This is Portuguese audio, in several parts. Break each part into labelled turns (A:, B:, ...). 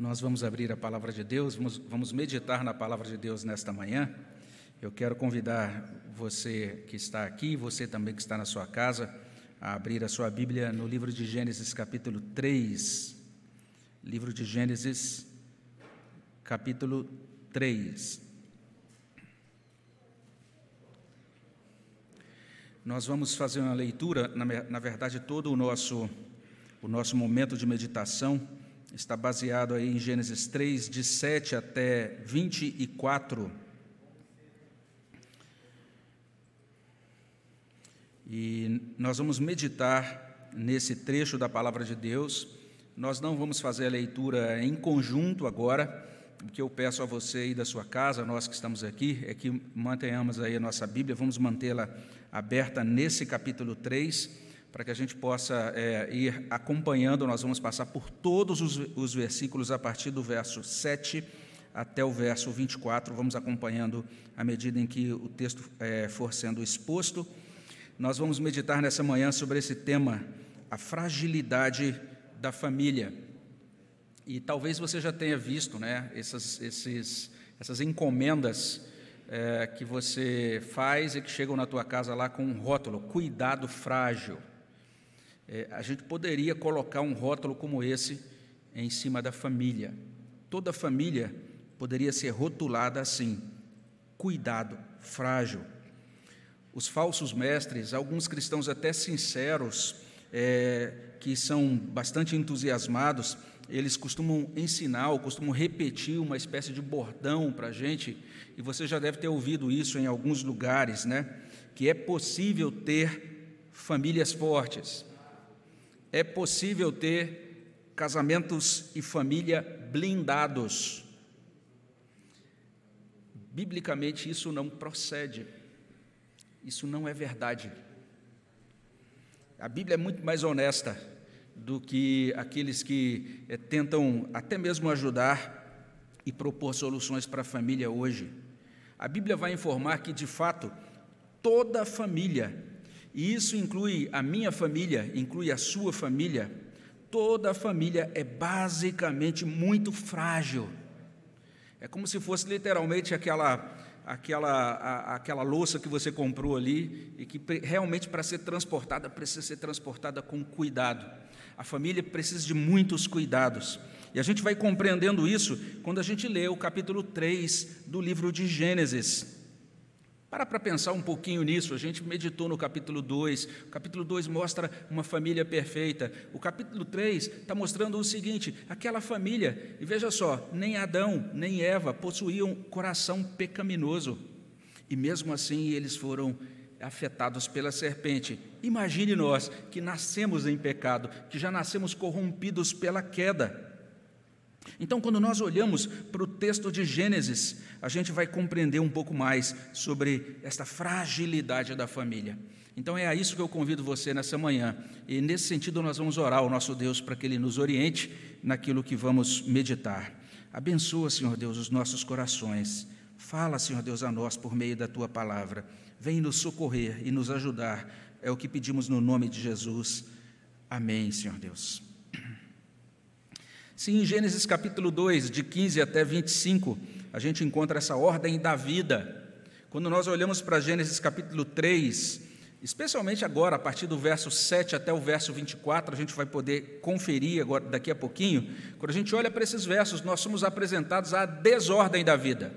A: Nós vamos abrir a palavra de Deus, vamos, vamos meditar na palavra de Deus nesta manhã. Eu quero convidar você que está aqui, você também que está na sua casa, a abrir a sua Bíblia no livro de Gênesis, capítulo 3. Livro de Gênesis, capítulo 3. Nós vamos fazer uma leitura, na, na verdade, todo o nosso, o nosso momento de meditação está baseado aí em Gênesis 3, de 7 até 24. E nós vamos meditar nesse trecho da palavra de Deus. Nós não vamos fazer a leitura em conjunto agora. O que eu peço a você aí da sua casa, nós que estamos aqui, é que mantenhamos aí a nossa Bíblia, vamos mantê-la aberta nesse capítulo 3 para que a gente possa é, ir acompanhando. Nós vamos passar por todos os, os, versículos a partir do verso 7 até o verso 24. Vamos acompanhando à medida em que o texto é, for sendo exposto. Nós vamos meditar nessa manhã sobre esse tema, a fragilidade da família. E talvez você já tenha visto né, essas, esses, essas encomendas é, que você faz e que chegam na tua casa lá com um rótulo, cuidado frágil. É, a gente poderia colocar um rótulo como esse em cima da família. Toda família poderia ser rotulada assim: cuidado, frágil. Os falsos mestres, alguns cristãos até sinceros, é, que são bastante entusiasmados, eles costumam ensinar ou costumam repetir uma espécie de bordão para a gente, e você já deve ter ouvido isso em alguns lugares, né? Que é possível ter famílias fortes, é possível ter casamentos e família blindados. Biblicamente, isso não procede, isso não é verdade. A Bíblia é muito mais honesta do que aqueles que é, tentam até mesmo ajudar e propor soluções para a família hoje. A Bíblia vai informar que, de fato, toda família e isso inclui a minha família, inclui a sua família. Toda a família é basicamente muito frágil. É como se fosse literalmente aquela aquela a, aquela louça que você comprou ali e que realmente para ser transportada precisa ser transportada com cuidado. A família precisa de muitos cuidados. E a gente vai compreendendo isso quando a gente lê o capítulo 3 do livro de Gênesis. Para para pensar um pouquinho nisso, a gente meditou no capítulo 2, o capítulo 2 mostra uma família perfeita, o capítulo 3 está mostrando o seguinte: aquela família, e veja só, nem Adão nem Eva possuíam coração pecaminoso, e mesmo assim eles foram afetados pela serpente. Imagine nós que nascemos em pecado, que já nascemos corrompidos pela queda. Então, quando nós olhamos para o texto de Gênesis, a gente vai compreender um pouco mais sobre esta fragilidade da família. Então, é a isso que eu convido você nessa manhã. E nesse sentido, nós vamos orar ao nosso Deus para que Ele nos oriente naquilo que vamos meditar. Abençoa, Senhor Deus, os nossos corações. Fala, Senhor Deus, a nós por meio da tua palavra. Vem nos socorrer e nos ajudar. É o que pedimos no nome de Jesus. Amém, Senhor Deus. Se em Gênesis capítulo 2, de 15 até 25, a gente encontra essa ordem da vida, quando nós olhamos para Gênesis capítulo 3, especialmente agora, a partir do verso 7 até o verso 24, a gente vai poder conferir agora, daqui a pouquinho, quando a gente olha para esses versos, nós somos apresentados à desordem da vida.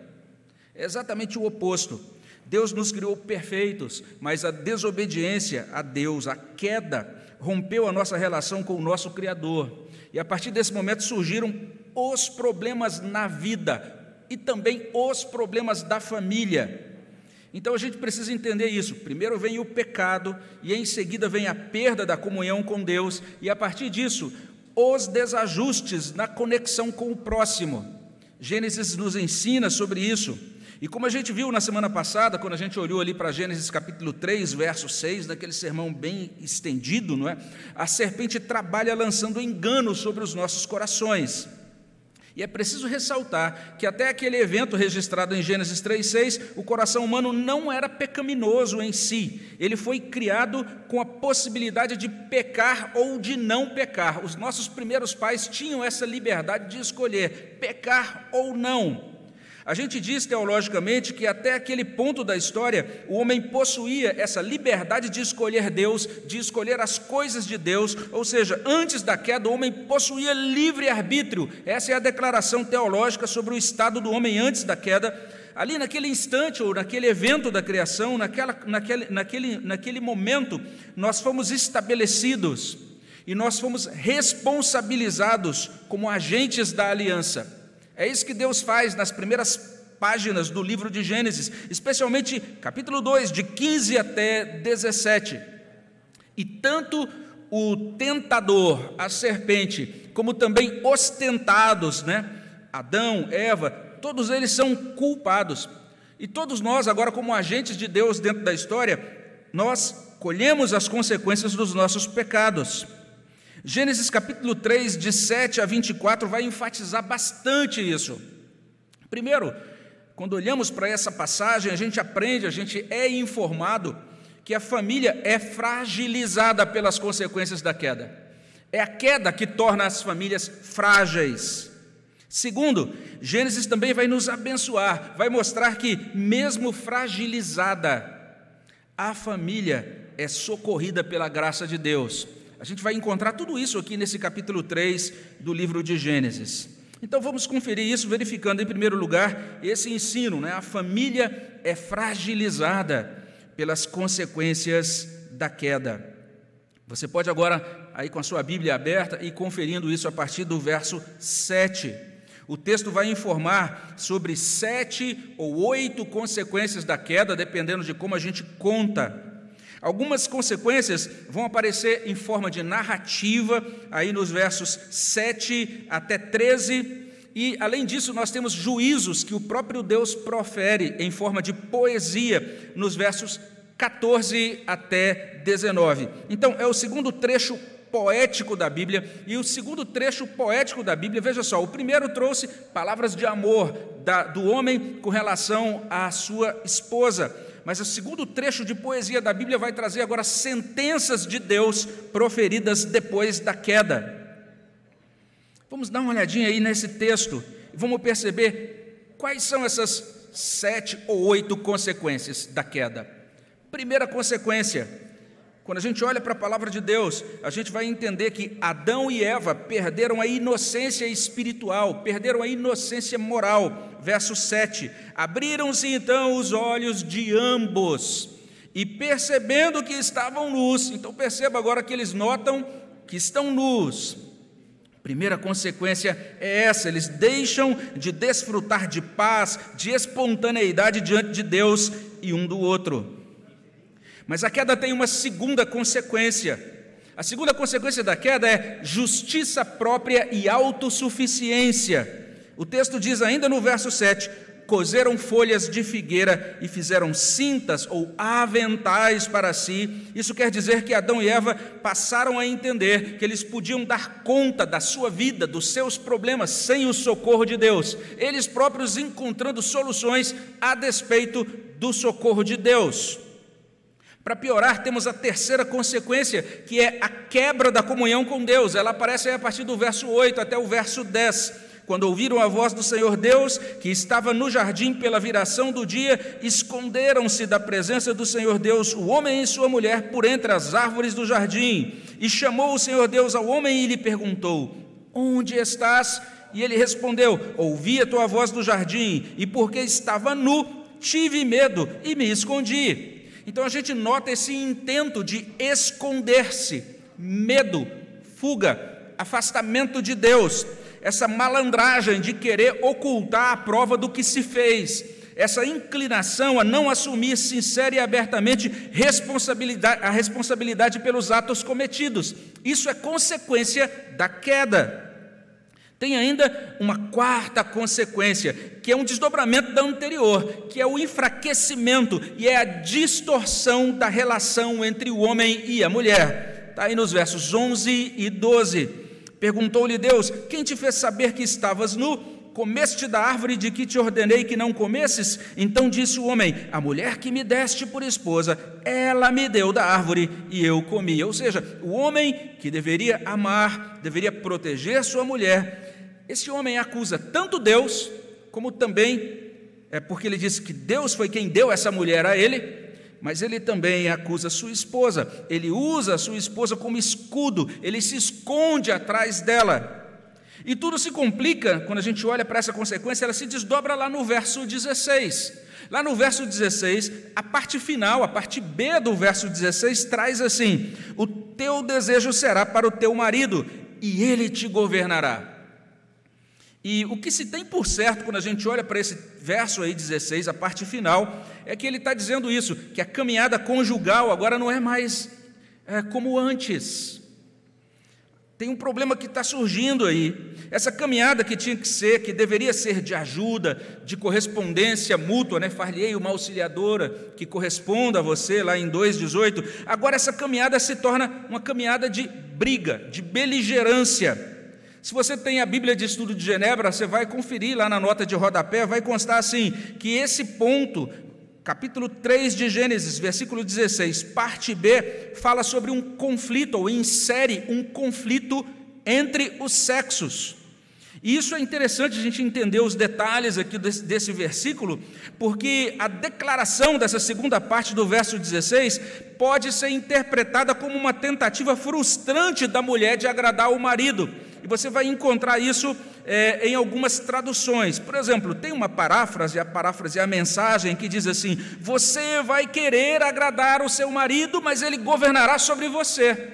A: É exatamente o oposto. Deus nos criou perfeitos, mas a desobediência a Deus, a queda, rompeu a nossa relação com o nosso Criador. E a partir desse momento surgiram os problemas na vida e também os problemas da família. Então a gente precisa entender isso. Primeiro vem o pecado, e em seguida vem a perda da comunhão com Deus, e a partir disso, os desajustes na conexão com o próximo. Gênesis nos ensina sobre isso. E como a gente viu na semana passada, quando a gente olhou ali para Gênesis capítulo 3, verso 6, naquele sermão bem estendido, não é? A serpente trabalha lançando engano sobre os nossos corações. E é preciso ressaltar que até aquele evento registrado em Gênesis 3:6, o coração humano não era pecaminoso em si. Ele foi criado com a possibilidade de pecar ou de não pecar. Os nossos primeiros pais tinham essa liberdade de escolher pecar ou não. A gente diz teologicamente que até aquele ponto da história, o homem possuía essa liberdade de escolher Deus, de escolher as coisas de Deus, ou seja, antes da queda, o homem possuía livre arbítrio. Essa é a declaração teológica sobre o estado do homem antes da queda. Ali naquele instante, ou naquele evento da criação, naquela, naquele, naquele, naquele momento, nós fomos estabelecidos e nós fomos responsabilizados como agentes da aliança. É isso que Deus faz nas primeiras páginas do livro de Gênesis, especialmente capítulo 2, de 15 até 17. E tanto o tentador, a serpente, como também os tentados, né? Adão, Eva, todos eles são culpados. E todos nós, agora, como agentes de Deus dentro da história, nós colhemos as consequências dos nossos pecados. Gênesis capítulo 3, de 7 a 24, vai enfatizar bastante isso. Primeiro, quando olhamos para essa passagem, a gente aprende, a gente é informado que a família é fragilizada pelas consequências da queda. É a queda que torna as famílias frágeis. Segundo, Gênesis também vai nos abençoar, vai mostrar que, mesmo fragilizada, a família é socorrida pela graça de Deus. A gente vai encontrar tudo isso aqui nesse capítulo 3 do livro de Gênesis. Então vamos conferir isso, verificando em primeiro lugar esse ensino, né? A família é fragilizada pelas consequências da queda. Você pode agora, aí com a sua Bíblia aberta, e conferindo isso a partir do verso 7. O texto vai informar sobre sete ou oito consequências da queda, dependendo de como a gente conta. Algumas consequências vão aparecer em forma de narrativa, aí nos versos 7 até 13, e além disso, nós temos juízos que o próprio Deus profere em forma de poesia, nos versos 14 até 19. Então, é o segundo trecho poético da Bíblia, e o segundo trecho poético da Bíblia, veja só, o primeiro trouxe palavras de amor da, do homem com relação à sua esposa. Mas o segundo trecho de poesia da Bíblia vai trazer agora sentenças de Deus proferidas depois da queda. Vamos dar uma olhadinha aí nesse texto e vamos perceber quais são essas sete ou oito consequências da queda. Primeira consequência, quando a gente olha para a palavra de Deus, a gente vai entender que Adão e Eva perderam a inocência espiritual, perderam a inocência moral. Verso 7: Abriram-se então os olhos de ambos, e percebendo que estavam nus, então perceba agora que eles notam que estão nus. Primeira consequência é essa: eles deixam de desfrutar de paz, de espontaneidade diante de Deus e um do outro. Mas a queda tem uma segunda consequência. A segunda consequência da queda é justiça própria e autossuficiência. O texto diz ainda no verso 7: coseram folhas de figueira e fizeram cintas ou aventais para si. Isso quer dizer que Adão e Eva passaram a entender que eles podiam dar conta da sua vida, dos seus problemas, sem o socorro de Deus, eles próprios encontrando soluções a despeito do socorro de Deus. Para piorar, temos a terceira consequência, que é a quebra da comunhão com Deus. Ela aparece a partir do verso 8 até o verso 10. Quando ouviram a voz do Senhor Deus, que estava no jardim pela viração do dia, esconderam-se da presença do Senhor Deus, o homem e sua mulher, por entre as árvores do jardim. E chamou o Senhor Deus ao homem e lhe perguntou: Onde estás? E ele respondeu: Ouvi a tua voz do jardim, e porque estava nu, tive medo e me escondi. Então a gente nota esse intento de esconder-se, medo, fuga, afastamento de Deus, essa malandragem de querer ocultar a prova do que se fez, essa inclinação a não assumir sincera e abertamente responsabilidade, a responsabilidade pelos atos cometidos. Isso é consequência da queda. Tem ainda uma quarta consequência, que é um desdobramento da anterior, que é o enfraquecimento e é a distorção da relação entre o homem e a mulher. Está aí nos versos 11 e 12. Perguntou-lhe Deus: Quem te fez saber que estavas nu? Comeste da árvore de que te ordenei que não comesses? Então disse o homem: A mulher que me deste por esposa, ela me deu da árvore e eu comi. Ou seja, o homem que deveria amar, deveria proteger sua mulher, esse homem acusa tanto Deus, como também é porque ele disse que Deus foi quem deu essa mulher a ele, mas ele também acusa sua esposa, ele usa sua esposa como escudo, ele se esconde atrás dela. E tudo se complica quando a gente olha para essa consequência, ela se desdobra lá no verso 16. Lá no verso 16, a parte final, a parte B do verso 16, traz assim: O teu desejo será para o teu marido, e ele te governará. E o que se tem por certo quando a gente olha para esse verso aí 16, a parte final, é que ele está dizendo isso, que a caminhada conjugal agora não é mais é, como antes. Tem um problema que está surgindo aí. Essa caminhada que tinha que ser, que deveria ser de ajuda, de correspondência mútua, né? Far-lhe uma auxiliadora que corresponda a você lá em 2,18. Agora essa caminhada se torna uma caminhada de briga, de beligerância se você tem a Bíblia de Estudo de Genebra, você vai conferir lá na nota de rodapé, vai constar assim: que esse ponto, capítulo 3 de Gênesis, versículo 16, parte B, fala sobre um conflito, ou insere um conflito entre os sexos. E isso é interessante a gente entender os detalhes aqui desse, desse, versículo, porque a declaração dessa segunda parte do verso 16 pode ser interpretada como uma tentativa frustrante da mulher de agradar o marido e você vai encontrar isso é, em algumas traduções. Por exemplo, tem uma paráfrase, a paráfrase é a mensagem que diz assim: Você vai querer agradar o seu marido, mas ele governará sobre você.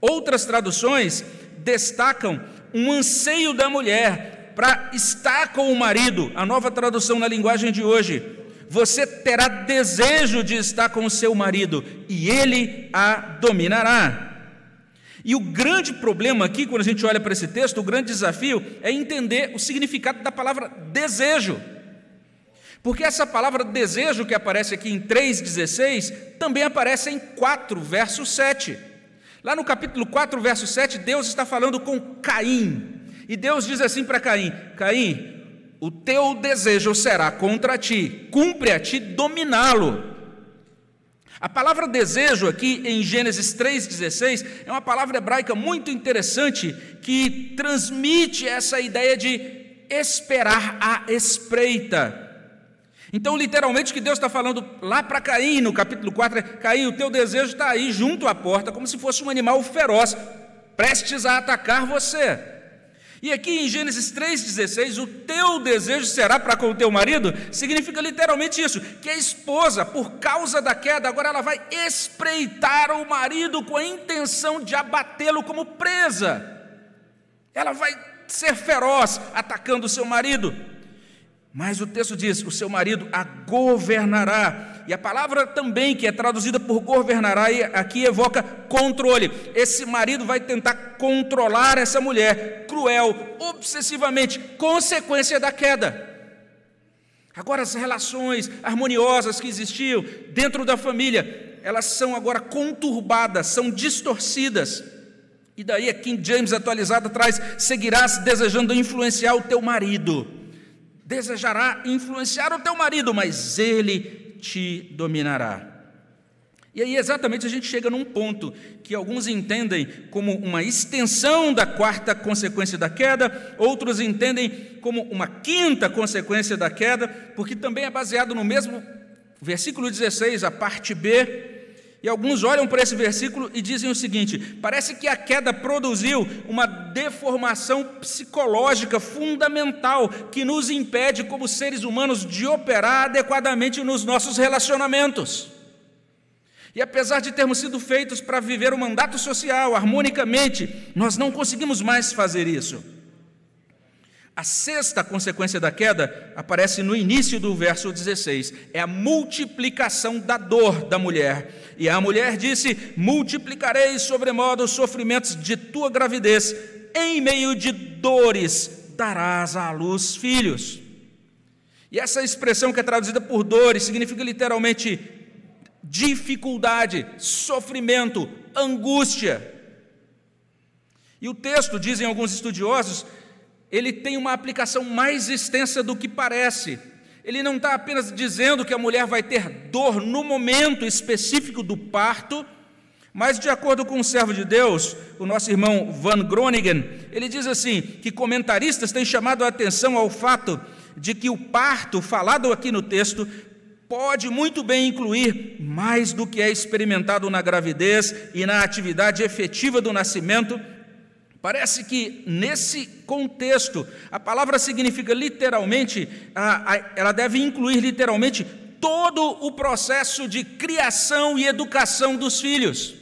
A: Outras traduções destacam um anseio da mulher para estar com o marido. A nova tradução na linguagem de hoje. Você terá desejo de estar com o seu marido e ele a dominará. E o grande problema aqui, quando a gente olha para esse texto, o grande desafio é entender o significado da palavra desejo. Porque essa palavra desejo que aparece aqui em 3,16 também aparece em 4, verso 7. Lá no capítulo 4, verso 7, Deus está falando com Caim. E Deus diz assim para Caim: Caim, o teu desejo será contra ti, cumpre a ti dominá-lo. A palavra desejo aqui em Gênesis 3,16 é uma palavra hebraica muito interessante que transmite essa ideia de esperar a espreita. Então, literalmente, o que Deus está falando lá para Caim, no capítulo 4, é: Caim, o teu desejo está aí junto à porta, como se fosse um animal feroz, prestes a atacar você. E aqui em Gênesis 3,16, o teu desejo será para com o teu marido, significa literalmente isso: que a esposa, por causa da queda, agora ela vai espreitar o marido com a intenção de abatê-lo como presa. Ela vai ser feroz atacando o seu marido. Mas o texto diz: o seu marido a governará. E a palavra também, que é traduzida por governará, aqui evoca controle. Esse marido vai tentar controlar essa mulher, cruel, obsessivamente, consequência da queda. Agora, as relações harmoniosas que existiam dentro da família, elas são agora conturbadas, são distorcidas. E daí a King James atualizada traz: seguirás desejando influenciar o teu marido desejará influenciar o teu marido, mas ele te dominará. E aí, exatamente, a gente chega num ponto que alguns entendem como uma extensão da quarta consequência da queda, outros entendem como uma quinta consequência da queda, porque também é baseado no mesmo versículo 16, a parte B, e alguns olham para esse versículo e dizem o seguinte: parece que a queda produziu uma deformação psicológica fundamental que nos impede, como seres humanos, de operar adequadamente nos nossos relacionamentos. E apesar de termos sido feitos para viver o mandato social harmonicamente, nós não conseguimos mais fazer isso. A sexta consequência da queda aparece no início do verso 16: é a multiplicação da dor da mulher. E a mulher disse: Multiplicarei sobremodo os sofrimentos de tua gravidez, em meio de dores darás à luz filhos. E essa expressão que é traduzida por dores significa literalmente dificuldade, sofrimento, angústia. E o texto, dizem alguns estudiosos, ele tem uma aplicação mais extensa do que parece. Ele não está apenas dizendo que a mulher vai ter dor no momento específico do parto, mas, de acordo com o servo de Deus, o nosso irmão Van Groningen, ele diz assim: que comentaristas têm chamado a atenção ao fato de que o parto, falado aqui no texto, pode muito bem incluir mais do que é experimentado na gravidez e na atividade efetiva do nascimento. Parece que nesse contexto, a palavra significa literalmente, ela deve incluir literalmente todo o processo de criação e educação dos filhos.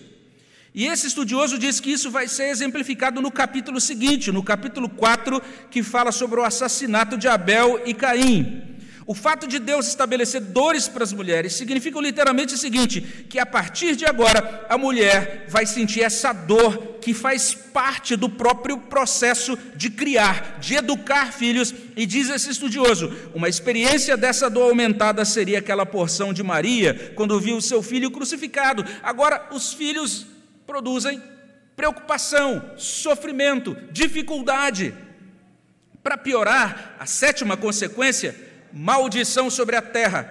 A: E esse estudioso diz que isso vai ser exemplificado no capítulo seguinte, no capítulo 4, que fala sobre o assassinato de Abel e Caim. O fato de Deus estabelecer dores para as mulheres significa literalmente o seguinte: que a partir de agora a mulher vai sentir essa dor que faz parte do próprio processo de criar, de educar filhos, e diz esse estudioso: uma experiência dessa dor aumentada seria aquela porção de Maria quando viu seu filho crucificado. Agora, os filhos produzem preocupação, sofrimento, dificuldade. Para piorar, a sétima consequência, maldição sobre a terra,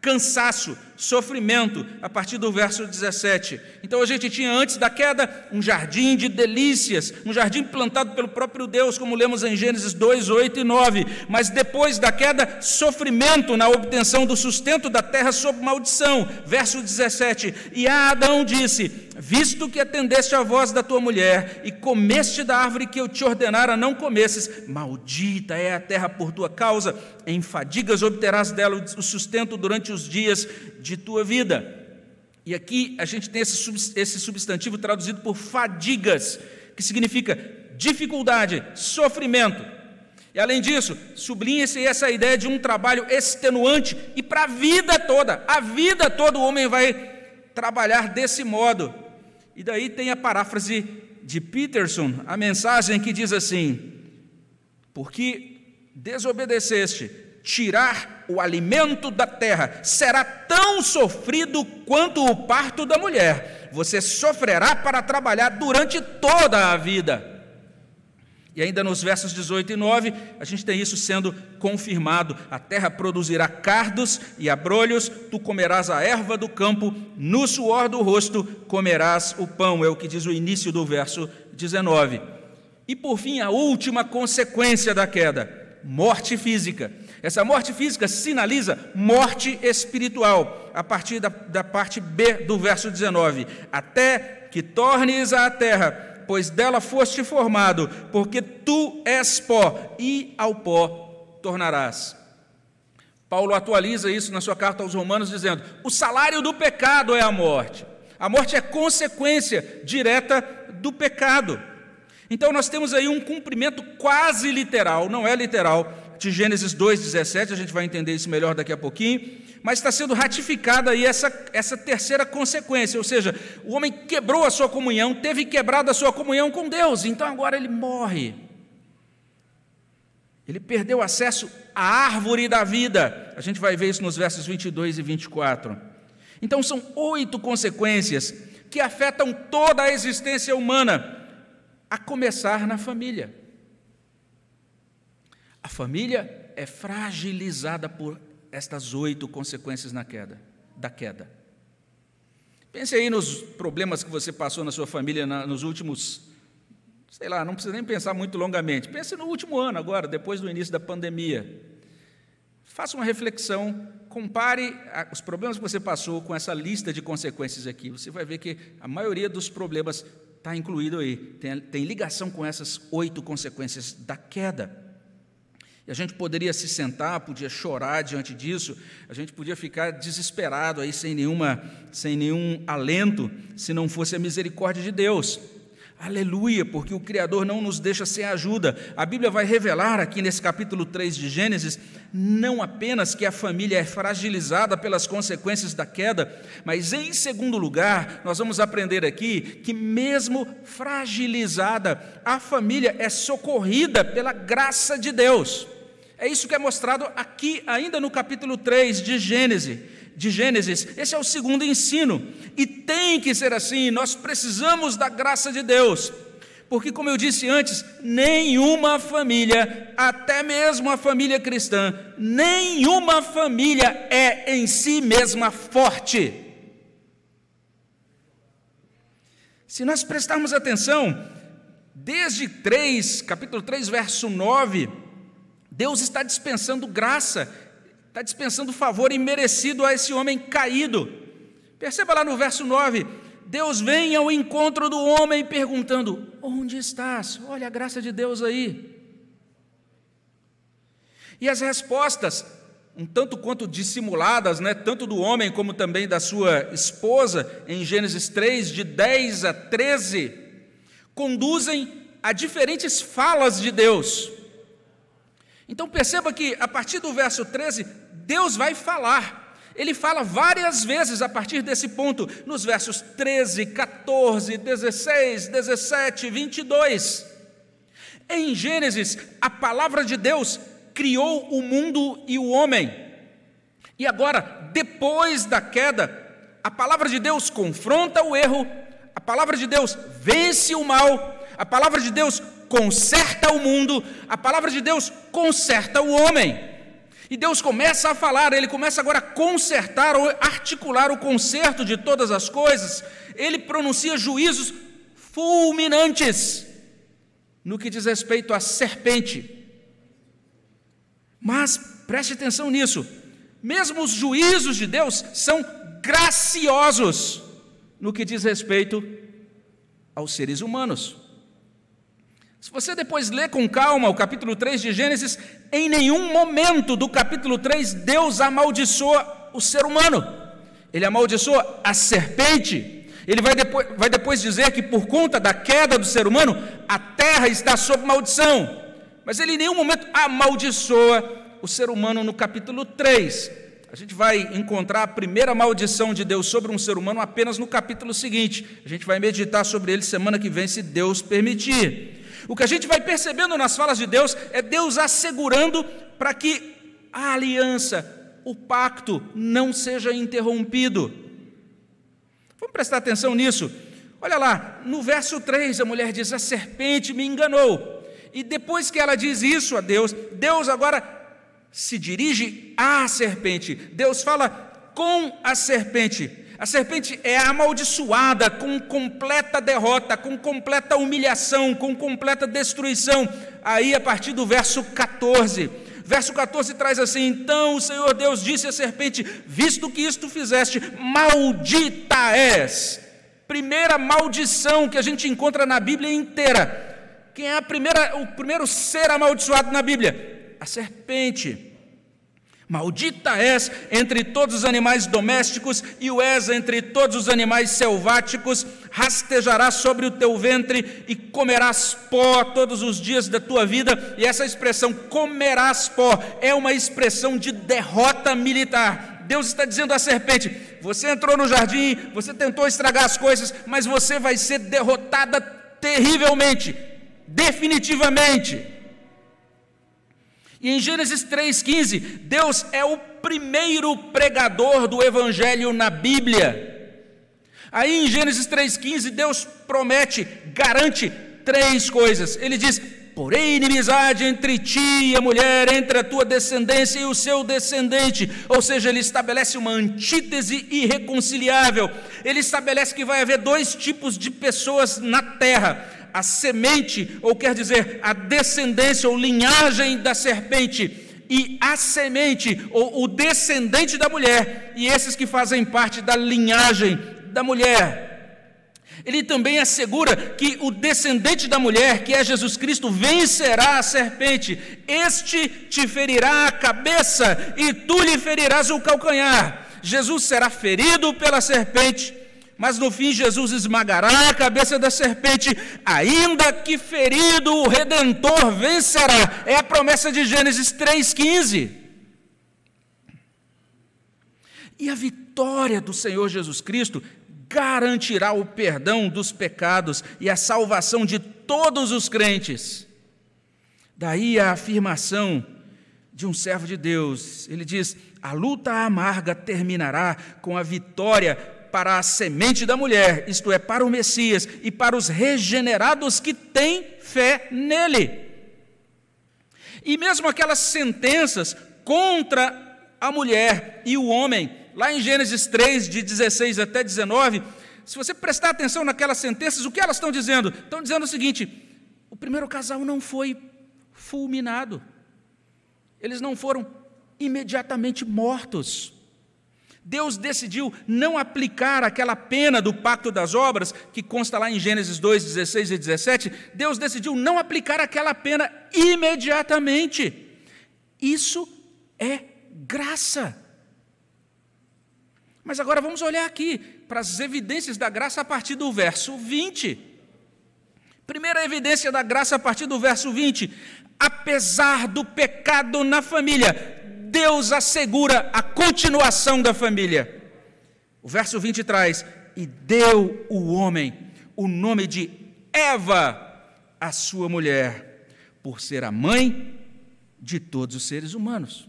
A: cansaço, sofrimento, a partir do verso 17. Então a gente tinha antes da queda um jardim de delícias, um jardim plantado pelo próprio Deus, como lemos em Gênesis 2, 8 e 9. Mas depois da queda, sofrimento na obtenção do sustento da terra sob maldição. Verso 17. E Adão disse: Visto que atendeste à voz da tua mulher e comeste da árvore que eu te ordenara não comesses, maldita é a terra por tua causa, em fadigas obterás dela o sustento durante os dias de tua vida. E aqui a gente tem esse substantivo traduzido por fadigas, que significa dificuldade, sofrimento. E além disso, sublinha-se essa ideia de um trabalho extenuante e para a vida toda, a vida toda o homem vai trabalhar desse modo. E daí tem a paráfrase de Peterson, a mensagem que diz assim: Porque desobedeceste, tirar o alimento da terra será tão sofrido quanto o parto da mulher. Você sofrerá para trabalhar durante toda a vida. E ainda nos versos 18 e 9, a gente tem isso sendo confirmado: a terra produzirá cardos e abrolhos, tu comerás a erva do campo, no suor do rosto comerás o pão, é o que diz o início do verso 19. E por fim, a última consequência da queda: morte física. Essa morte física sinaliza morte espiritual, a partir da, da parte B do verso 19: Até que tornes à terra, pois dela foste formado, porque tu és pó, e ao pó tornarás. Paulo atualiza isso na sua carta aos Romanos, dizendo: O salário do pecado é a morte. A morte é consequência direta do pecado. Então nós temos aí um cumprimento quase literal, não é literal, de Gênesis 2,17, a gente vai entender isso melhor daqui a pouquinho, mas está sendo ratificada aí essa, essa terceira consequência, ou seja, o homem quebrou a sua comunhão, teve quebrado a sua comunhão com Deus, então agora ele morre. Ele perdeu acesso à árvore da vida. A gente vai ver isso nos versos 22 e 24. Então são oito consequências que afetam toda a existência humana, a começar na família. Família é fragilizada por estas oito consequências na queda, da queda. Pense aí nos problemas que você passou na sua família na, nos últimos, sei lá, não precisa nem pensar muito longamente. Pense no último ano agora, depois do início da pandemia. Faça uma reflexão, compare os problemas que você passou com essa lista de consequências aqui. Você vai ver que a maioria dos problemas está incluído aí, tem, tem ligação com essas oito consequências da queda. A gente poderia se sentar, podia chorar diante disso, a gente podia ficar desesperado aí sem nenhuma, sem nenhum alento, se não fosse a misericórdia de Deus. Aleluia, porque o Criador não nos deixa sem ajuda. A Bíblia vai revelar aqui nesse capítulo 3 de Gênesis, não apenas que a família é fragilizada pelas consequências da queda, mas em segundo lugar, nós vamos aprender aqui que, mesmo fragilizada, a família é socorrida pela graça de Deus. É isso que é mostrado aqui, ainda no capítulo 3 de Gênesis. De Gênesis. Esse é o segundo ensino. E tem que ser assim, nós precisamos da graça de Deus. Porque, como eu disse antes, nenhuma família, até mesmo a família cristã, nenhuma família é em si mesma forte. Se nós prestarmos atenção, desde 3, capítulo 3, verso 9, Deus está dispensando graça, está dispensando favor imerecido a esse homem caído. Perceba lá no verso 9: Deus vem ao encontro do homem perguntando: Onde estás? Olha a graça de Deus aí. E as respostas, um tanto quanto dissimuladas, né, tanto do homem como também da sua esposa, em Gênesis 3, de 10 a 13, conduzem a diferentes falas de Deus. Então perceba que a partir do verso 13, Deus vai falar. Ele fala várias vezes a partir desse ponto, nos versos 13, 14, 16, 17, 22. Em Gênesis, a palavra de Deus criou o mundo e o homem. E agora, depois da queda, a palavra de Deus confronta o erro, a palavra de Deus vence o mal, a palavra de Deus conserta o mundo, a palavra de Deus conserta o homem. E Deus começa a falar, ele começa agora a consertar ou articular o conserto de todas as coisas. Ele pronuncia juízos fulminantes no que diz respeito à serpente. Mas preste atenção nisso, mesmo os juízos de Deus são graciosos no que diz respeito aos seres humanos. Se você depois ler com calma o capítulo 3 de Gênesis, em nenhum momento do capítulo 3 Deus amaldiçoa o ser humano. Ele amaldiçoa a serpente. Ele vai depois, vai depois dizer que por conta da queda do ser humano, a terra está sob maldição. Mas ele em nenhum momento amaldiçoa o ser humano no capítulo 3. A gente vai encontrar a primeira maldição de Deus sobre um ser humano apenas no capítulo seguinte. A gente vai meditar sobre ele semana que vem, se Deus permitir. O que a gente vai percebendo nas falas de Deus é Deus assegurando para que a aliança, o pacto, não seja interrompido. Vamos prestar atenção nisso. Olha lá, no verso 3, a mulher diz: A serpente me enganou. E depois que ela diz isso a Deus, Deus agora se dirige à serpente. Deus fala com a serpente. A serpente é amaldiçoada com completa derrota, com completa humilhação, com completa destruição. Aí, a partir do verso 14. Verso 14 traz assim: Então o Senhor Deus disse à serpente: Visto que isto fizeste, maldita és. Primeira maldição que a gente encontra na Bíblia inteira. Quem é primeira, o primeiro ser amaldiçoado na Bíblia? A serpente. Maldita és entre todos os animais domésticos, e o és entre todos os animais selváticos, rastejarás sobre o teu ventre e comerás pó todos os dias da tua vida. E essa expressão, comerás pó, é uma expressão de derrota militar. Deus está dizendo à serpente: você entrou no jardim, você tentou estragar as coisas, mas você vai ser derrotada terrivelmente, definitivamente. E em Gênesis 3,15, Deus é o primeiro pregador do Evangelho na Bíblia. Aí em Gênesis 3,15, Deus promete, garante três coisas. Ele diz: Porém, inimizade entre ti e a mulher, entre a tua descendência e o seu descendente. Ou seja, ele estabelece uma antítese irreconciliável. Ele estabelece que vai haver dois tipos de pessoas na terra a semente, ou quer dizer, a descendência ou linhagem da serpente, e a semente, ou o descendente da mulher, e esses que fazem parte da linhagem da mulher. Ele também assegura que o descendente da mulher, que é Jesus Cristo, vencerá a serpente. Este te ferirá a cabeça e tu lhe ferirás o calcanhar. Jesus será ferido pela serpente mas no fim Jesus esmagará a cabeça da serpente, ainda que ferido o redentor vencerá. É a promessa de Gênesis 3:15. E a vitória do Senhor Jesus Cristo garantirá o perdão dos pecados e a salvação de todos os crentes. Daí a afirmação de um servo de Deus. Ele diz: "A luta amarga terminará com a vitória para a semente da mulher, isto é, para o Messias e para os regenerados que têm fé nele. E mesmo aquelas sentenças contra a mulher e o homem, lá em Gênesis 3, de 16 até 19, se você prestar atenção naquelas sentenças, o que elas estão dizendo? Estão dizendo o seguinte: o primeiro casal não foi fulminado, eles não foram imediatamente mortos. Deus decidiu não aplicar aquela pena do pacto das obras, que consta lá em Gênesis 2, 16 e 17. Deus decidiu não aplicar aquela pena imediatamente. Isso é graça. Mas agora vamos olhar aqui para as evidências da graça a partir do verso 20. Primeira evidência da graça a partir do verso 20. Apesar do pecado na família, Deus assegura a continuação da família. O verso 20 traz: E deu o homem o nome de Eva, a sua mulher, por ser a mãe de todos os seres humanos.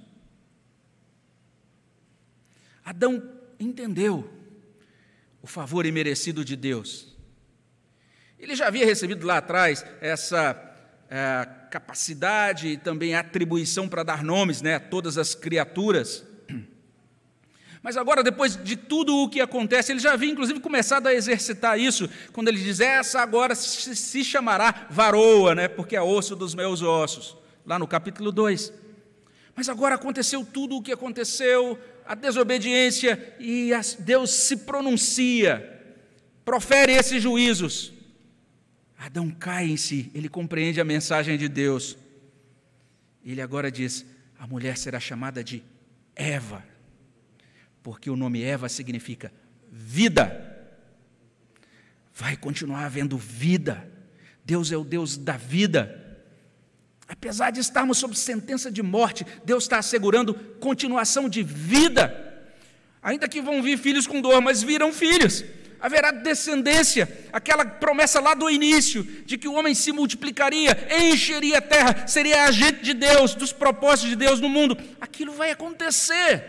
A: Adão entendeu o favor imerecido de Deus. Ele já havia recebido lá atrás essa é, capacidade e também atribuição para dar nomes né, a todas as criaturas. Mas agora, depois de tudo o que acontece, ele já havia inclusive começado a exercitar isso, quando ele diz: Essa agora se chamará varoa, né, porque é osso dos meus ossos, lá no capítulo 2. Mas agora aconteceu tudo o que aconteceu, a desobediência, e Deus se pronuncia, profere esses juízos. Adão cai em si, ele compreende a mensagem de Deus. Ele agora diz: a mulher será chamada de Eva, porque o nome Eva significa vida. Vai continuar havendo vida. Deus é o Deus da vida. Apesar de estarmos sob sentença de morte, Deus está assegurando continuação de vida. Ainda que vão vir filhos com dor, mas viram filhos haverá descendência, aquela promessa lá do início, de que o homem se multiplicaria, encheria a terra, seria agente de Deus, dos propósitos de Deus no mundo. Aquilo vai acontecer.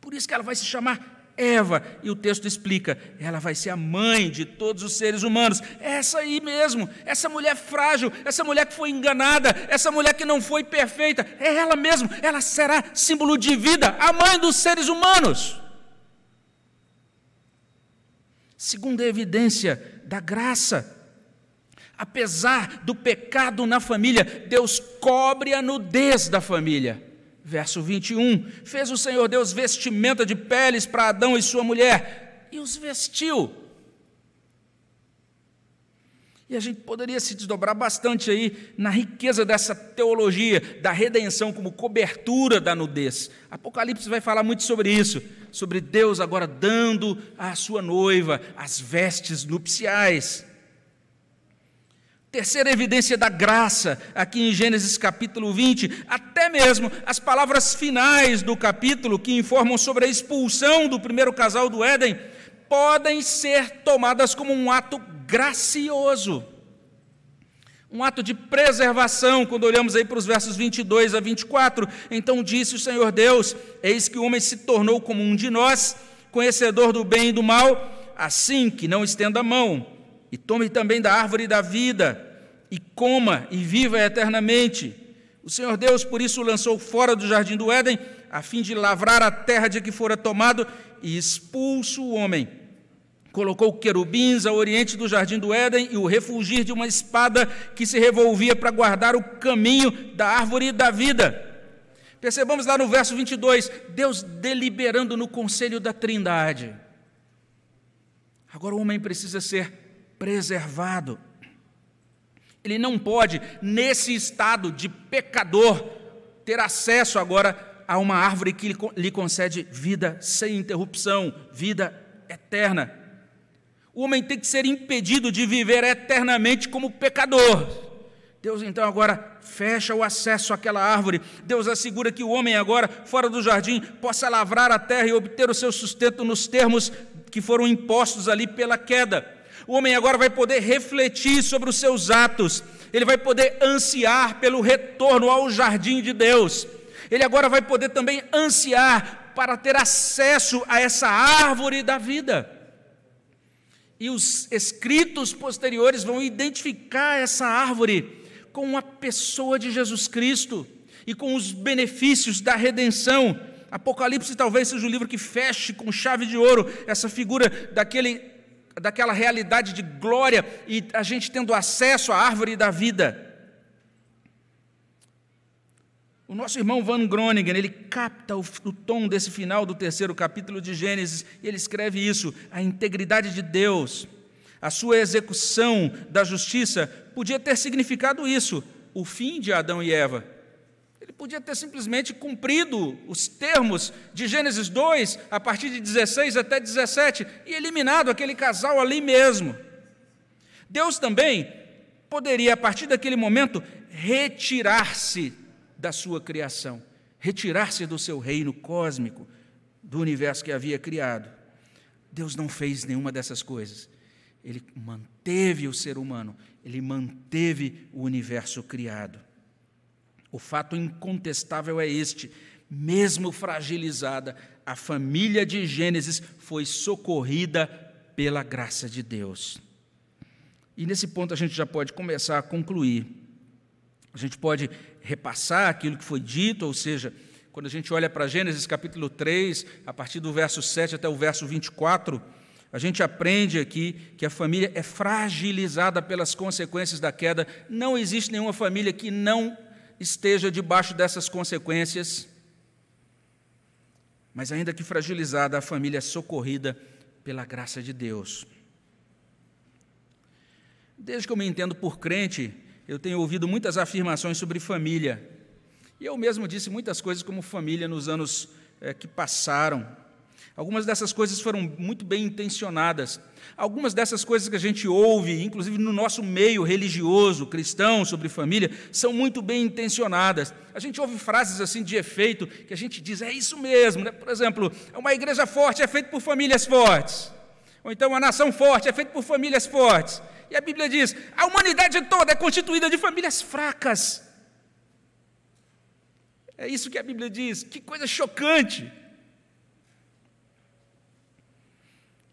A: Por isso que ela vai se chamar Eva, e o texto explica, ela vai ser a mãe de todos os seres humanos. Essa aí mesmo, essa mulher frágil, essa mulher que foi enganada, essa mulher que não foi perfeita, é ela mesmo, ela será símbolo de vida, a mãe dos seres humanos. Segunda evidência da graça. Apesar do pecado na família, Deus cobre a nudez da família. Verso 21: Fez o Senhor Deus vestimenta de peles para Adão e sua mulher, e os vestiu. E a gente poderia se desdobrar bastante aí na riqueza dessa teologia da redenção como cobertura da nudez. Apocalipse vai falar muito sobre isso, sobre Deus agora dando à sua noiva as vestes nupciais. Terceira evidência da graça, aqui em Gênesis capítulo 20, até mesmo as palavras finais do capítulo, que informam sobre a expulsão do primeiro casal do Éden, podem ser tomadas como um ato gracioso. Um ato de preservação, quando olhamos aí para os versos 22 a 24. Então disse o Senhor Deus: Eis que o homem se tornou como um de nós, conhecedor do bem e do mal, assim que não estenda a mão, e tome também da árvore da vida, e coma e viva eternamente. O Senhor Deus, por isso, lançou fora do jardim do Éden, a fim de lavrar a terra de que fora tomado, e expulso o homem Colocou querubins ao oriente do jardim do Éden e o refugir de uma espada que se revolvia para guardar o caminho da árvore da vida. Percebamos lá no verso 22, Deus deliberando no conselho da Trindade. Agora o homem precisa ser preservado. Ele não pode, nesse estado de pecador, ter acesso agora a uma árvore que lhe concede vida sem interrupção, vida eterna. O homem tem que ser impedido de viver eternamente como pecador. Deus então agora fecha o acesso àquela árvore. Deus assegura que o homem agora, fora do jardim, possa lavrar a terra e obter o seu sustento nos termos que foram impostos ali pela queda. O homem agora vai poder refletir sobre os seus atos. Ele vai poder ansiar pelo retorno ao jardim de Deus. Ele agora vai poder também ansiar para ter acesso a essa árvore da vida. E os escritos posteriores vão identificar essa árvore com a pessoa de Jesus Cristo e com os benefícios da redenção. Apocalipse talvez seja o livro que feche com chave de ouro essa figura daquele, daquela realidade de glória e a gente tendo acesso à árvore da vida. O nosso irmão Van Groningen, ele capta o, o, tom desse final do terceiro capítulo de Gênesis, e ele escreve isso: a integridade de Deus, a sua execução da justiça, podia ter significado isso, o fim de Adão e Eva. Ele podia ter simplesmente cumprido os termos de Gênesis 2, a partir de 16 até 17, e eliminado aquele casal ali mesmo. Deus também poderia, a partir daquele momento, retirar-se da sua criação, retirar-se do seu reino cósmico, do universo que havia criado. Deus não fez nenhuma dessas coisas. Ele manteve o ser humano, ele manteve o universo criado. O fato incontestável é este: mesmo fragilizada, a família de Gênesis foi socorrida pela graça de Deus. E nesse ponto a gente já pode começar a concluir. A gente pode repassar aquilo que foi dito, ou seja, quando a gente olha para Gênesis capítulo 3, a partir do verso 7 até o verso 24, a gente aprende aqui que a família é fragilizada pelas consequências da queda. Não existe nenhuma família que não esteja debaixo dessas consequências. Mas, ainda que fragilizada, a família é socorrida pela graça de Deus. Desde que eu me entendo por crente, eu tenho ouvido muitas afirmações sobre família. E eu mesmo disse muitas coisas como família nos anos é, que passaram. Algumas dessas coisas foram muito bem intencionadas. Algumas dessas coisas que a gente ouve, inclusive no nosso meio religioso, cristão, sobre família, são muito bem intencionadas. A gente ouve frases assim de efeito que a gente diz, é isso mesmo. Né? Por exemplo, uma igreja forte é feita por famílias fortes. Ou então, uma nação forte é feita por famílias fortes. E a Bíblia diz: a humanidade toda é constituída de famílias fracas. É isso que a Bíblia diz. Que coisa chocante.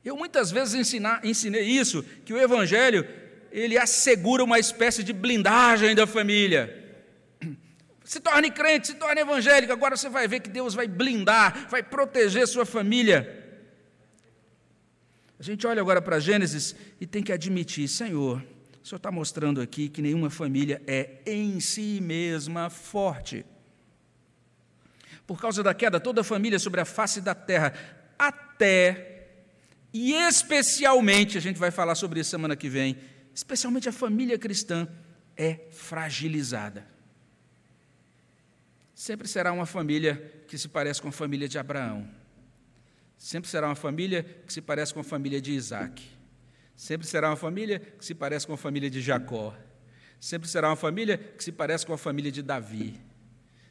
A: Eu muitas vezes ensinar, ensinei isso, que o Evangelho ele assegura uma espécie de blindagem da família. Se torne crente, se torne evangélico, agora você vai ver que Deus vai blindar, vai proteger sua família. A gente olha agora para Gênesis e tem que admitir: Senhor, o Senhor está mostrando aqui que nenhuma família é em si mesma forte. Por causa da queda, toda família sobre a face da terra, até e especialmente, a gente vai falar sobre isso semana que vem, especialmente a família cristã é fragilizada. Sempre será uma família que se parece com a família de Abraão Sempre será uma família que se parece com a família de Isaac. Sempre será uma família que se parece com a família de Jacó. Sempre será uma família que se parece com a família de Davi.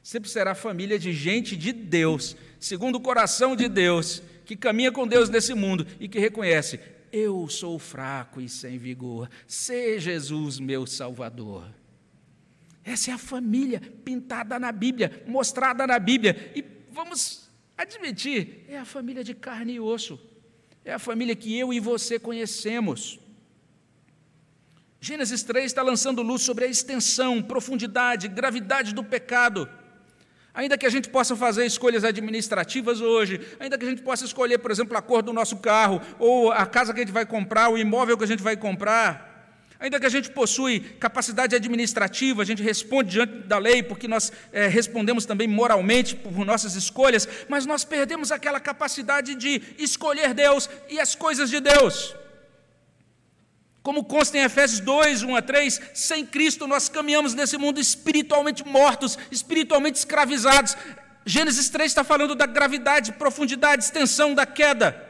A: Sempre será família de gente de Deus, segundo o coração de Deus, que caminha com Deus nesse mundo e que reconhece: eu sou fraco e sem vigor, seja Jesus meu Salvador. Essa é a família pintada na Bíblia, mostrada na Bíblia. E vamos Admitir, é a família de carne e osso. É a família que eu e você conhecemos. Gênesis 3 está lançando luz sobre a extensão, profundidade, gravidade do pecado. Ainda que a gente possa fazer escolhas administrativas hoje, ainda que a gente possa escolher, por exemplo, a cor do nosso carro, ou a casa que a gente vai comprar, o imóvel que a gente vai comprar, Ainda que a gente possui capacidade administrativa, a gente responde diante da lei, porque nós é, respondemos também moralmente por nossas escolhas, mas nós perdemos aquela capacidade de escolher Deus e as coisas de Deus. Como consta em Efésios 2, 1 a 3, sem Cristo nós caminhamos nesse mundo espiritualmente mortos, espiritualmente escravizados. Gênesis 3 está falando da gravidade, profundidade, extensão da queda.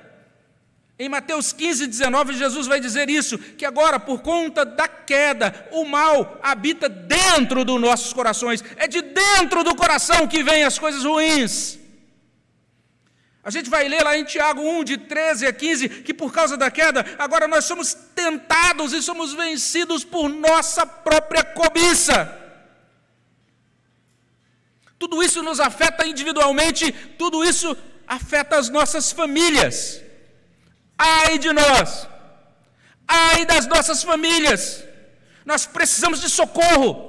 A: Em Mateus 15, 19, Jesus vai dizer isso: que agora, por conta da queda, o mal habita dentro dos nossos corações, é de dentro do coração que vêm as coisas ruins. A gente vai ler lá em Tiago 1, de 13 a 15, que por causa da queda, agora nós somos tentados e somos vencidos por nossa própria cobiça. Tudo isso nos afeta individualmente, tudo isso afeta as nossas famílias. Ai de nós! Ai das nossas famílias! Nós precisamos de socorro.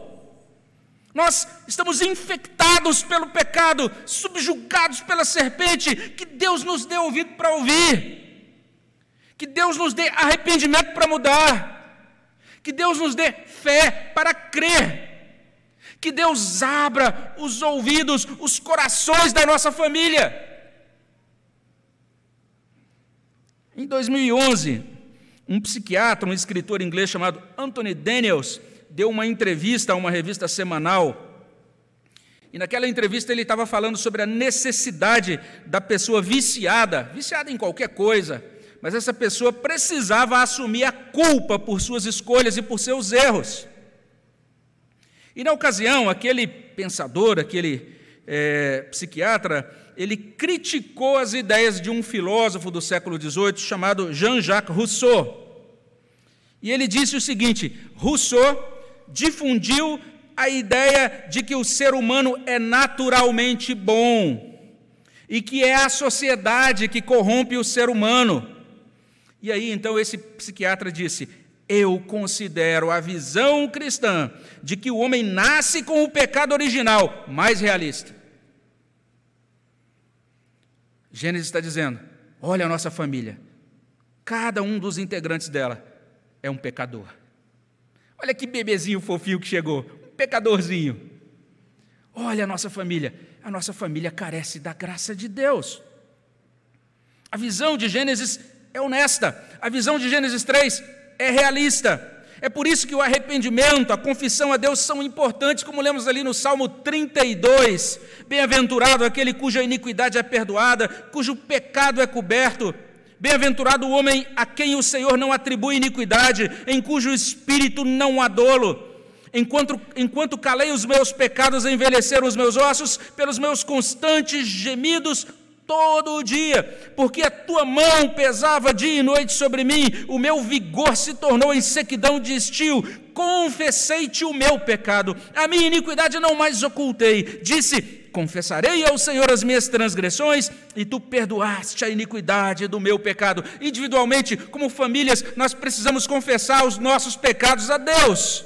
A: Nós estamos infectados pelo pecado, subjugados pela serpente. Que Deus nos dê ouvido para ouvir. Que Deus nos dê arrependimento para mudar. Que Deus nos dê fé para crer. Que Deus abra os ouvidos, os corações da nossa família. Em 2011, um psiquiatra, um escritor inglês chamado Anthony Daniels, deu uma entrevista a uma revista semanal. E naquela entrevista ele estava falando sobre a necessidade da pessoa viciada, viciada em qualquer coisa, mas essa pessoa precisava assumir a culpa por suas escolhas e por seus erros. E na ocasião, aquele pensador, aquele é, psiquiatra, ele criticou as ideias de um filósofo do século XVIII chamado Jean-Jacques Rousseau. E ele disse o seguinte: Rousseau difundiu a ideia de que o ser humano é naturalmente bom e que é a sociedade que corrompe o ser humano. E aí então esse psiquiatra disse: Eu considero a visão cristã de que o homem nasce com o pecado original mais realista. Gênesis está dizendo: olha a nossa família, cada um dos integrantes dela é um pecador. Olha que bebezinho fofinho que chegou, um pecadorzinho. Olha a nossa família, a nossa família carece da graça de Deus. A visão de Gênesis é honesta, a visão de Gênesis 3 é realista. É por isso que o arrependimento, a confissão a Deus são importantes, como lemos ali no Salmo 32. Bem-aventurado aquele cuja iniquidade é perdoada, cujo pecado é coberto. Bem-aventurado o homem a quem o Senhor não atribui iniquidade, em cujo espírito não há dolo. Enquanto, enquanto calei os meus pecados, envelheceram os meus ossos, pelos meus constantes gemidos, todo o dia, porque a tua mão pesava dia e noite sobre mim, o meu vigor se tornou em sequidão de estio. Confessei-te o meu pecado, a minha iniquidade não mais ocultei. Disse: Confessarei ao Senhor as minhas transgressões, e tu perdoaste a iniquidade do meu pecado. Individualmente, como famílias, nós precisamos confessar os nossos pecados a Deus.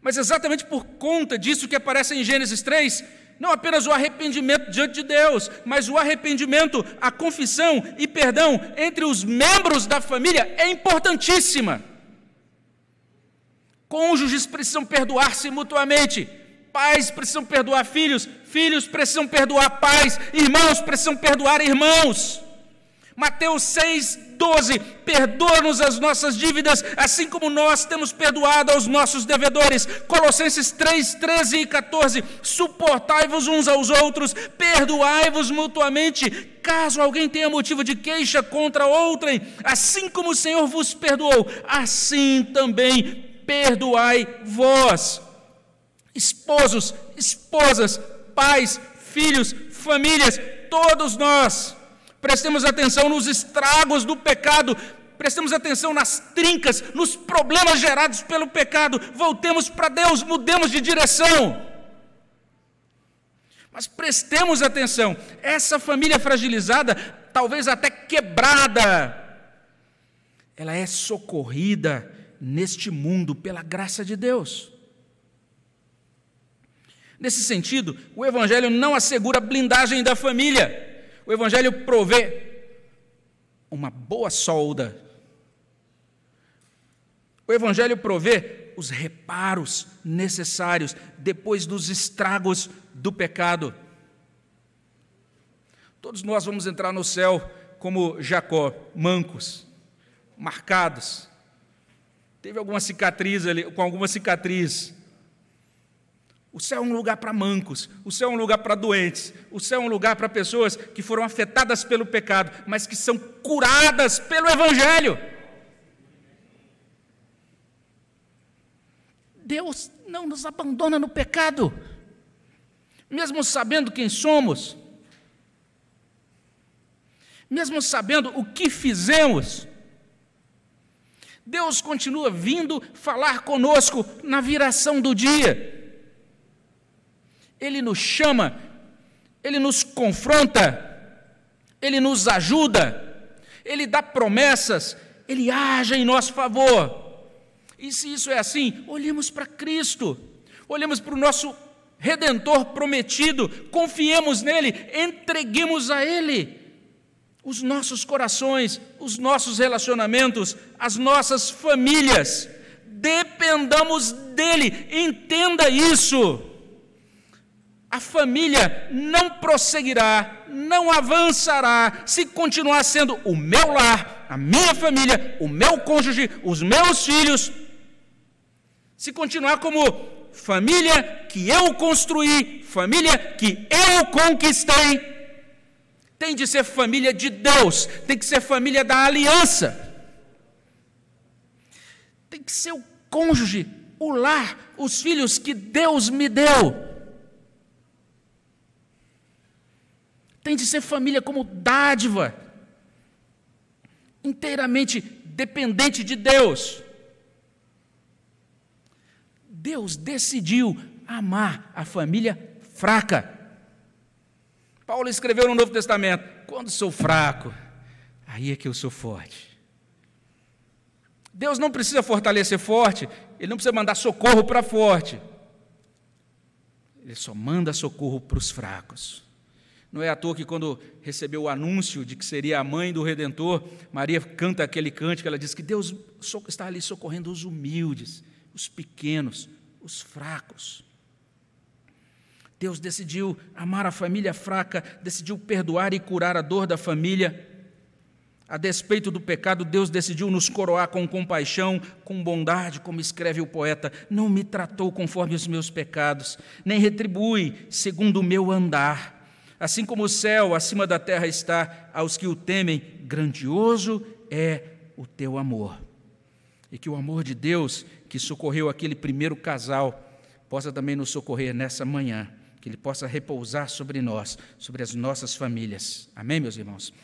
A: Mas exatamente por conta disso que aparece em Gênesis 3, não apenas o arrependimento diante de Deus, mas o arrependimento, a confissão e perdão entre os membros da família é importantíssima. Cônjuges precisam perdoar-se mutuamente, pais precisam perdoar filhos, filhos precisam perdoar pais, irmãos precisam perdoar irmãos. Mateus 6, 12: Perdoa-nos as nossas dívidas, assim como nós temos perdoado aos nossos devedores. Colossenses 3, 13 e 14: Suportai-vos uns aos outros, perdoai-vos mutuamente, caso alguém tenha motivo de queixa contra outrem, assim como o Senhor vos perdoou, assim também perdoai vós. Esposos, esposas, pais, filhos, famílias, todos nós prestemos atenção nos estragos do pecado, prestemos atenção nas trincas, nos problemas gerados pelo pecado, voltemos para Deus, mudemos de direção. Mas prestemos atenção, essa família fragilizada, talvez até quebrada, ela é socorrida neste mundo pela graça de Deus. Nesse sentido, o Evangelho não assegura a blindagem da família o Evangelho provê uma boa solda. O Evangelho provê os reparos necessários depois dos estragos do pecado. Todos nós vamos entrar no céu como Jacó, mancos, marcados. Teve alguma cicatriz ali, com alguma cicatriz o céu é um lugar para mancos, o céu é um lugar para doentes, o céu é um lugar para pessoas que foram afetadas pelo pecado, mas que são curadas pelo Evangelho. Deus não nos abandona no pecado, mesmo sabendo quem somos, mesmo sabendo o que fizemos. Deus continua vindo falar conosco na viração do dia. Ele nos chama ele nos confronta, ele nos ajuda, ele dá promessas, ele age em nosso favor. E se isso é assim, olhemos para Cristo, olhemos para o nosso Redentor prometido, confiemos nele, entreguemos a Ele os nossos corações, os nossos relacionamentos, as nossas famílias, dependamos dele, entenda isso. A família não prosseguirá, não avançará se continuar sendo o meu lar, a minha família, o meu cônjuge, os meus filhos, se continuar como família que eu construí, família que eu conquistei, tem de ser família de Deus, tem que ser família da aliança, tem que ser o cônjuge, o lar, os filhos que Deus me deu. Tem de ser família como dádiva, inteiramente dependente de Deus. Deus decidiu amar a família fraca. Paulo escreveu no Novo Testamento: quando sou fraco, aí é que eu sou forte. Deus não precisa fortalecer forte, Ele não precisa mandar socorro para forte. Ele só manda socorro para os fracos. Não é à toa que, quando recebeu o anúncio de que seria a mãe do Redentor, Maria canta aquele cântico, ela diz que Deus está ali socorrendo os humildes, os pequenos, os fracos. Deus decidiu amar a família fraca, decidiu perdoar e curar a dor da família. A despeito do pecado, Deus decidiu nos coroar com compaixão, com bondade, como escreve o poeta. Não me tratou conforme os meus pecados, nem retribui segundo o meu andar. Assim como o céu acima da terra está, aos que o temem, grandioso é o teu amor. E que o amor de Deus, que socorreu aquele primeiro casal, possa também nos socorrer nessa manhã, que ele possa repousar sobre nós, sobre as nossas famílias. Amém, meus irmãos?